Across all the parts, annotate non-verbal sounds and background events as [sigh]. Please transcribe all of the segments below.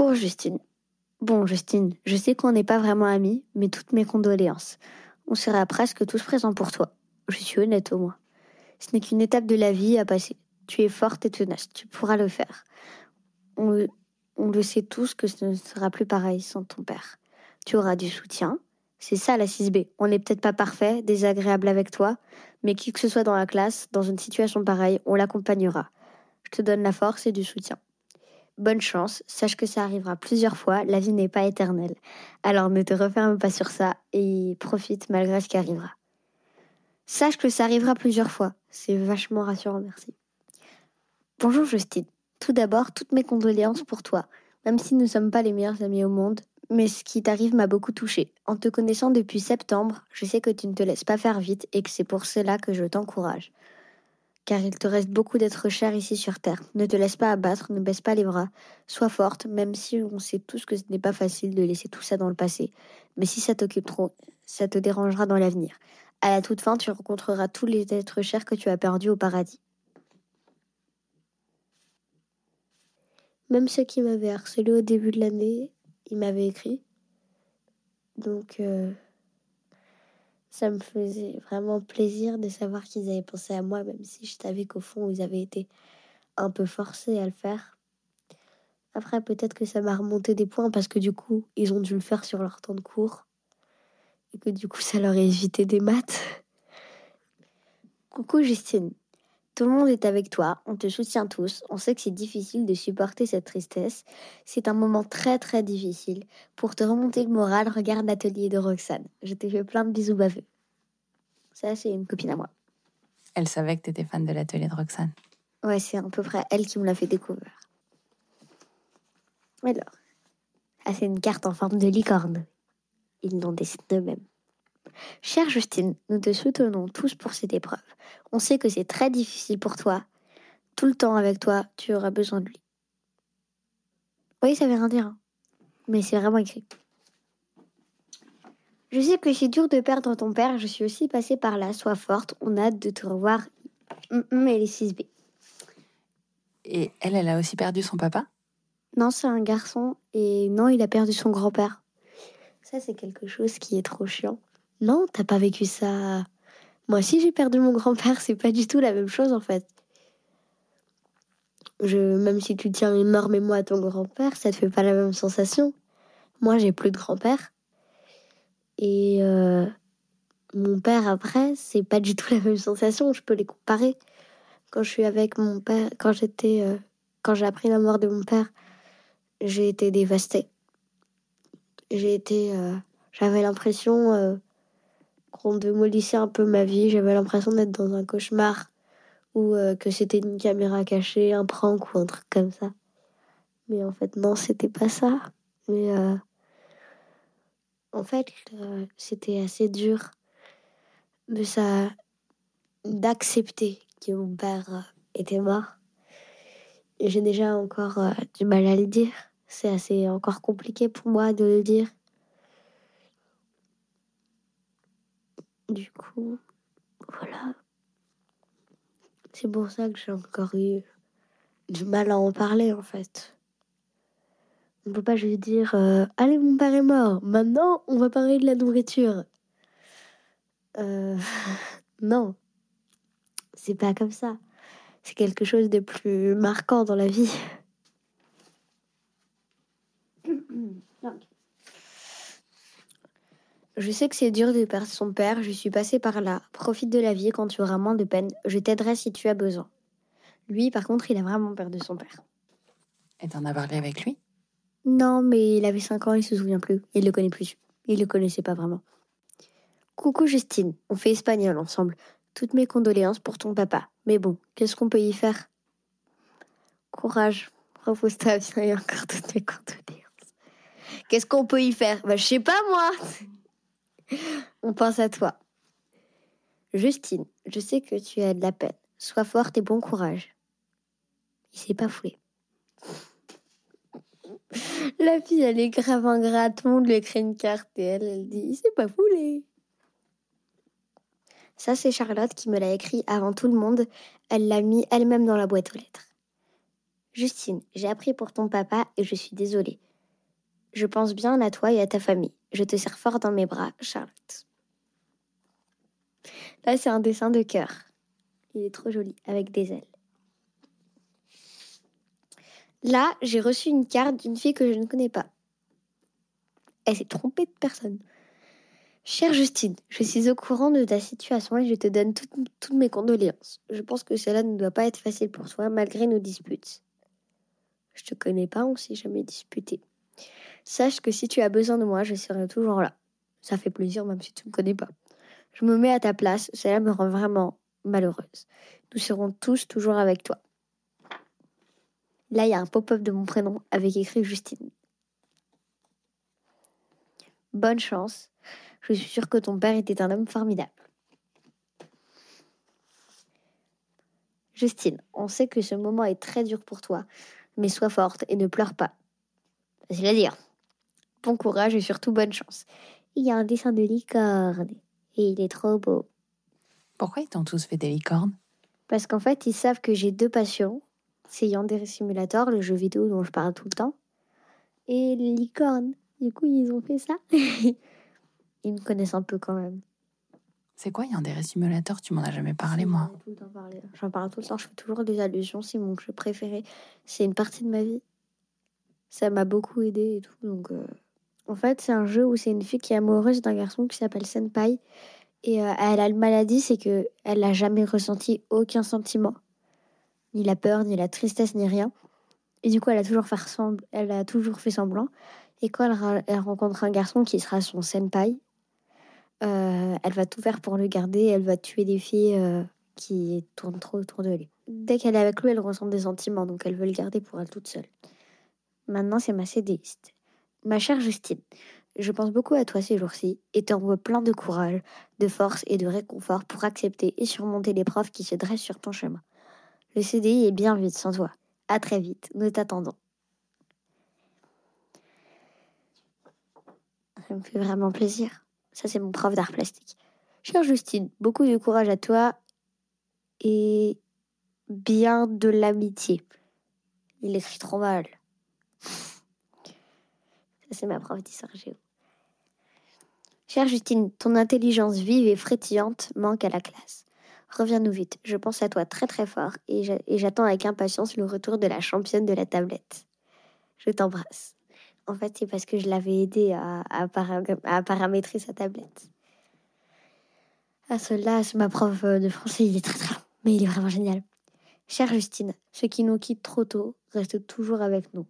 Pour Justine. Bon, Justine, je sais qu'on n'est pas vraiment amis, mais toutes mes condoléances. On sera presque tous présents pour toi. Je suis honnête au moins. Ce n'est qu'une étape de la vie à passer. Tu es forte et tenace, tu pourras le faire. On, on le sait tous que ce ne sera plus pareil sans ton père. Tu auras du soutien. C'est ça la 6B. On n'est peut-être pas parfait, désagréable avec toi, mais qui que ce soit dans la classe, dans une situation pareille, on l'accompagnera. Je te donne la force et du soutien. Bonne chance, sache que ça arrivera plusieurs fois, la vie n'est pas éternelle. Alors ne te referme pas sur ça et profite malgré ce qui arrivera. Sache que ça arrivera plusieurs fois, c'est vachement rassurant, merci. Bonjour Justine, tout d'abord, toutes mes condoléances pour toi, même si nous ne sommes pas les meilleurs amis au monde, mais ce qui t'arrive m'a beaucoup touchée. En te connaissant depuis septembre, je sais que tu ne te laisses pas faire vite et que c'est pour cela que je t'encourage car il te reste beaucoup d'être cher ici sur Terre. Ne te laisse pas abattre, ne baisse pas les bras, sois forte, même si on sait tous que ce n'est pas facile de laisser tout ça dans le passé. Mais si ça t'occupe trop, ça te dérangera dans l'avenir. À la toute fin, tu rencontreras tous les êtres chers que tu as perdus au paradis. Même ceux qui m'avaient harcelé au début de l'année, ils m'avaient écrit. Donc, euh, ça me faisait vraiment plaisir de savoir qu'ils avaient pensé à moi, même si je savais qu'au fond, ils avaient été un peu forcés à le faire. Après, peut-être que ça m'a remonté des points parce que du coup, ils ont dû le faire sur leur temps de cours. Et que du coup, ça leur a évité des maths. [laughs] Coucou Justine. Tout le monde est avec toi, on te soutient tous, on sait que c'est difficile de supporter cette tristesse. C'est un moment très très difficile. Pour te remonter le moral, regarde l'atelier de Roxane. Je t'ai fait plein de bisous baveux. Ça, c'est une copine à moi. Elle savait que tu étais fan de l'atelier de Roxane. Ouais, c'est à peu près elle qui me l'a fait découvrir. Alors, ah, c'est une carte en forme de licorne. Ils l'ont dessinée eux-mêmes. Chère Justine, nous te soutenons tous pour cette épreuve. On sait que c'est très difficile pour toi. Tout le temps avec toi, tu auras besoin de lui. Oui, ça veut rien dire. hein. Mais c'est vraiment écrit. Je sais que c'est dur de perdre ton père. Je suis aussi passée par là. Sois forte. On a hâte de te revoir. Et les 6B. Et elle, elle a aussi perdu son papa? Non, c'est un garçon. Et non, il a perdu son grand-père. Ça, c'est quelque chose qui est trop chiant. Non, t'as pas vécu ça. Moi aussi, j'ai perdu mon grand-père. C'est pas du tout la même chose, en fait. Je, même si tu tiens énormément à ton grand-père, ça te fait pas la même sensation. Moi, j'ai plus de grand-père. Et euh, mon père, après, c'est pas du tout la même sensation. Je peux les comparer. Quand je suis avec mon père, quand j'étais, euh, quand j'ai appris la mort de mon père, j'ai été dévastée. J'ai été, euh, j'avais l'impression euh, qu'on démolissait un peu ma vie. J'avais l'impression d'être dans un cauchemar ou euh, que c'était une caméra cachée, un prank ou un truc comme ça. Mais en fait, non, c'était pas ça. Mais euh, en fait, euh, c'était assez dur de ça, d'accepter que mon père était mort. Et j'ai déjà encore du mal à le dire. C'est assez encore compliqué pour moi de le dire. Du coup, voilà. C'est pour ça que j'ai encore eu du mal à en parler en fait. On peut pas juste dire euh, Allez, mon père est mort, maintenant on va parler de la nourriture. Euh, [laughs] non, c'est pas comme ça. C'est quelque chose de plus marquant dans la vie. Je sais que c'est dur de perdre son père, je suis passée par là. Profite de la vie quand tu auras moins de peine. Je t'aiderai si tu as besoin. Lui, par contre, il a vraiment perdu son père. Et t'en as parlé avec lui? Non, mais il avait 5 ans, il se souvient plus. Il le connaît plus. Il le connaissait pas vraiment. Coucou Justine, on fait espagnol ensemble. Toutes mes condoléances pour ton papa. Mais bon, qu'est-ce qu'on peut y faire? Courage, repose-toi bien et encore toutes mes condoléances. Qu'est-ce qu'on peut y faire? Bah, je sais pas moi [gasps] On pense à toi. Justine, je sais que tu as de la peine. Sois forte et bon courage. Il s'est pas foulé. [laughs] La fille, elle est grave ingrate. Tout le monde lui écrit une carte et elle, elle dit Il s'est pas foulé. Ça, c'est Charlotte qui me l'a écrit avant tout le monde. Elle l'a mis elle-même dans la boîte aux lettres. Justine, j'ai appris pour ton papa et je suis désolée. Je pense bien à toi et à ta famille. Je te serre fort dans mes bras, Charlotte. Là, c'est un dessin de cœur. Il est trop joli, avec des ailes. Là, j'ai reçu une carte d'une fille que je ne connais pas. Elle s'est trompée de personne. Chère Justine, je suis au courant de ta situation et je te donne toutes, mes condoléances. Je pense que cela ne doit pas être facile pour toi malgré nos disputes. Je te connais pas, on s'est jamais disputé. Sache que si tu as besoin de moi, je serai toujours là. Ça fait plaisir même si tu ne me connais pas. Je me mets à ta place, cela me rend vraiment malheureuse. Nous serons tous toujours avec toi. Là, il y a un pop-up de mon prénom avec écrit Justine. Bonne chance. Je suis sûre que ton père était un homme formidable. Justine, on sait que ce moment est très dur pour toi, mais sois forte et ne pleure pas. Facile à dire. Bon courage et surtout bonne chance. Il y a un dessin de licorne et il est trop beau. Pourquoi ils t'ont tous fait des licornes? Parce qu'en fait, ils savent que j'ai deux passions. C'est Yandere Simulator, le jeu vidéo dont je parle tout le temps, et les licornes. Du coup, ils ont fait ça. [laughs] ils me connaissent un peu quand même. C'est quoi Yandere Simulator? Tu m'en as jamais parlé, moi. J'en parle tout le temps, je fais toujours des allusions, c'est mon jeu préféré. C'est une partie de ma vie. Ça m'a beaucoup aidé et tout, donc... euh, En fait, c'est un jeu où c'est une fille qui est amoureuse d'un garçon qui s'appelle Senpai. Et euh, elle a une maladie, c'est que elle n'a jamais ressenti aucun sentiment. Ni la peur, ni la tristesse, ni rien. Et du coup, elle a toujours fait, elle a toujours fait semblant. Et quand elle, rencontre un garçon qui sera son senpai, euh, elle va tout faire pour le garder. Elle va tuer des filles qui tournent trop autour de lui. Dès qu'elle est avec lui, elle ressent des sentiments, donc elle veut le garder pour elle toute seule. Maintenant, c'est ma sédéiste. Ma chère Justine, je pense beaucoup à toi ces jours-ci et t'envoie plein de courage, de force et de réconfort pour accepter et surmonter l'épreuve qui se dresse sur ton chemin. Le CDI est bien vite sans toi. À très vite, nous t'attendons. Ça me fait vraiment plaisir. Ça, c'est mon prof d'art plastique. Chère Justine, beaucoup de courage à toi et bien de l'amitié. Il écrit trop mal. C'est ma prof d'histoire géo. Chère Justine, ton intelligence vive et frétillante manque à la classe. Reviens-nous vite, je pense à toi très très fort et j'a- et j'attends avec impatience le retour de la championne de la tablette. Je t'embrasse. En fait, c'est parce que je l'avais aidé à, à para- à paramétrer sa tablette. Ah, c'est ma prof de français, il est très très mais il est vraiment génial. Chère Justine, ceux qui nous quittent trop tôt restent toujours avec nous,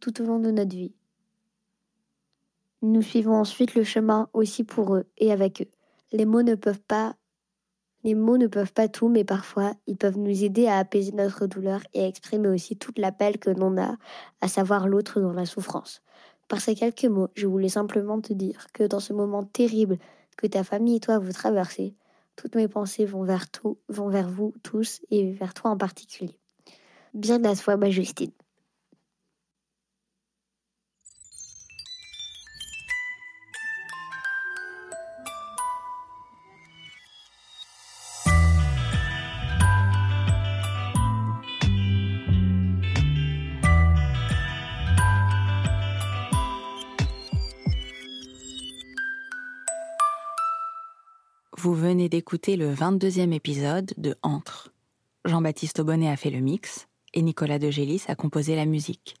tout au long de notre vie. Nous suivons ensuite le chemin aussi pour eux et avec eux. Les mots ne peuvent pas les mots ne peuvent pas tout, mais parfois, ils peuvent nous aider à apaiser notre douleur et à exprimer aussi toute l'appel que l'on a, à savoir l'autre dans la souffrance. Par ces quelques mots, je voulais simplement te dire que dans ce moment terrible que ta famille et toi vous traversez, toutes mes pensées vont vers tout, vont vers vous tous et vers toi en particulier. Bien à toi, ma Justine. Vous venez d'écouter le 22e épisode de Entre. Jean-Baptiste Aubonnet a fait le mix et Nicolas De Gélis a composé la musique.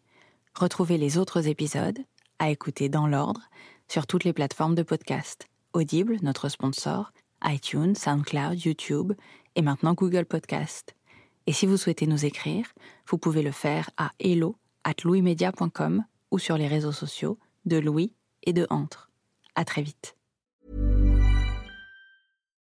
Retrouvez les autres épisodes à écouter dans l'ordre sur toutes les plateformes de podcast Audible, notre sponsor, iTunes, SoundCloud, YouTube et maintenant Google Podcast. Et si vous souhaitez nous écrire, vous pouvez le faire à hello at louismedia.com ou sur les réseaux sociaux de Louis et de Entre. À très vite.